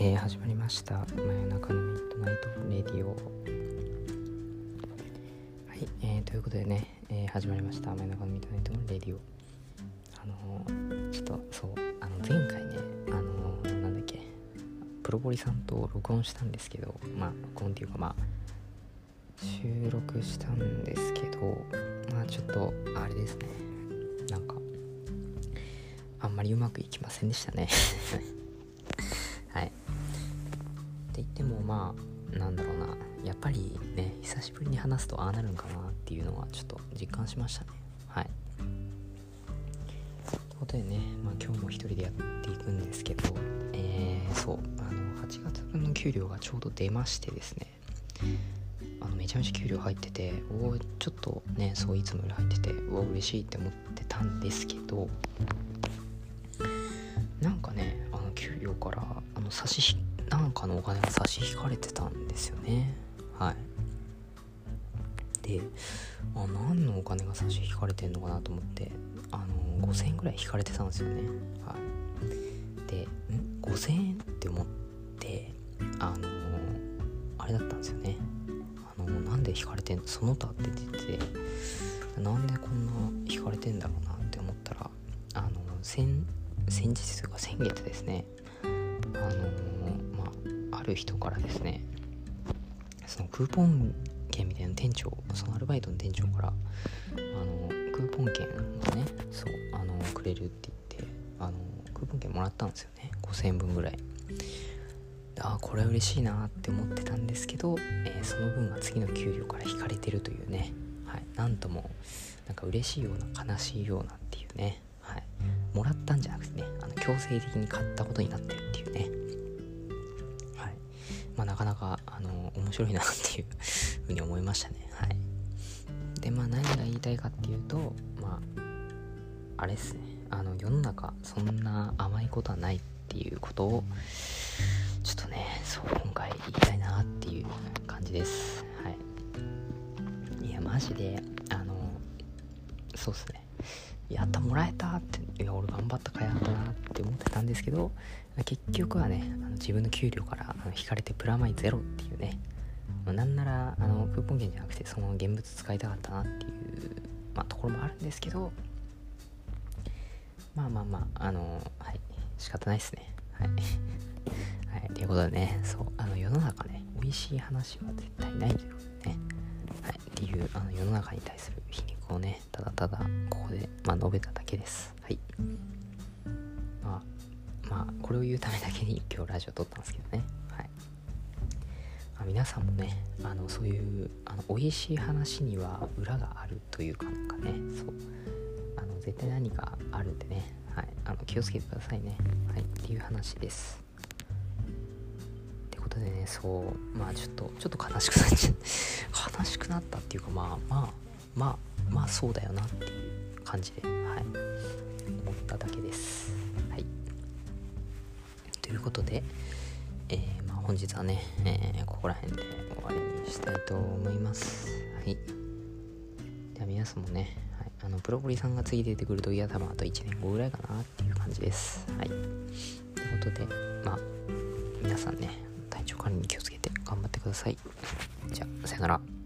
え、始まりました。真夜中の midnight radio。はい、えー、ということでね、えー、始まりました。真夜中の midnight radio。あのー、ちょっとそうあの前回ねあのー、なんだっけプロボリさんと録音したんですけどまあ録音っていうかまあ収録したんですけどまあちょっとあれですね。なんかあんまりうまくいきませんでしたね。ぱりね久しぶりに話すとああなるんかなっていうのはちょっと実感しましたね。はい。ということでね、まあ、今日も一人でやっていくんですけどえー、そうあの8月分の給料がちょうど出ましてですね。あのめちゃめちゃ給料入ってておおちょっとねそういつもより入っててうわ嬉しいって思ってたんですけどなんかねあの給料からあの差し引なんかのお金が差し引かれてたんですよね。はい。であ何のお金が差し引かれてんのかなと思ってあの5000円ぐらい引かれてたんですよね。はい。でん？5000円って思ってあのあれだったんですよね。あのなんで引かれてんの？その他って出ててなんでこんな引かれてんだろうなって思ったらあの先日というか先月ですね。あの、まあある人からですねそのクーポン券みたいな店長そのアルバイトの店長からあのクーポン券をねそうあのくれるって言ってあのクーポン券もらったんですよね。5000円分ぐらい。ああこれは嬉しいなって思ってたんですけど、えー、その分が次の給料から引かれてるというね、はい、なんともなんか嬉しいような悲しいようなっていうね。はい。もらったんじゃなくてねあの強制的に買ったことになってるっていうね。まあなかなかあの面白いなっていうふうに思いましたね。はい。でまあ何が言いたいかっていうとまああれっすね。あの世の中そんな甘いことはないっていうことをちょっとねそう今回言いたいなっていう感じです。はい。いやマジであのそうっすね。やったもらえたって。いや俺頑張ったかやったなって思ってたんですけど結局はねあの自分の給料から引かれてプラマイゼロっていうねなんならあのクーポン券じゃなくてその現物使いたかったなっていう、まあ、ところもあるんですけどまあまあまああのはい仕方ないですね。はい、はい、ということでねそうあの世の中ね美味しい話は絶対ないというね。はい、っていうあの世の中に対する皮肉。をねただただここで、まあ、述べただけです。はい。まあまあこれを言うためだけに今日ラジオ撮ったんですけどね。はい、まあ、皆さんもねあのそういうあの美味しい話には裏があるというかなんかねそう。あの絶対何かあるんでね、はい、あの気をつけてくださいね。はい。っていう話です。ことでねそう。まあちょっとちょっと悲しくなっちゃう。悲しくなったっていうかまあまあまあまあそうだよなっていう感じではい思っただけです。はい。ということでえー、まあ本日はね、えー、ここら辺で終わりにしたいと思います。はい。では皆さんもね、はい、あのプロポリさんが次出てくるといや多分あと1年後ぐらいかなっていう感じです。はい。ということでまあ皆さんね体調管理に気をつけて頑張ってください。じゃあ、さよなら。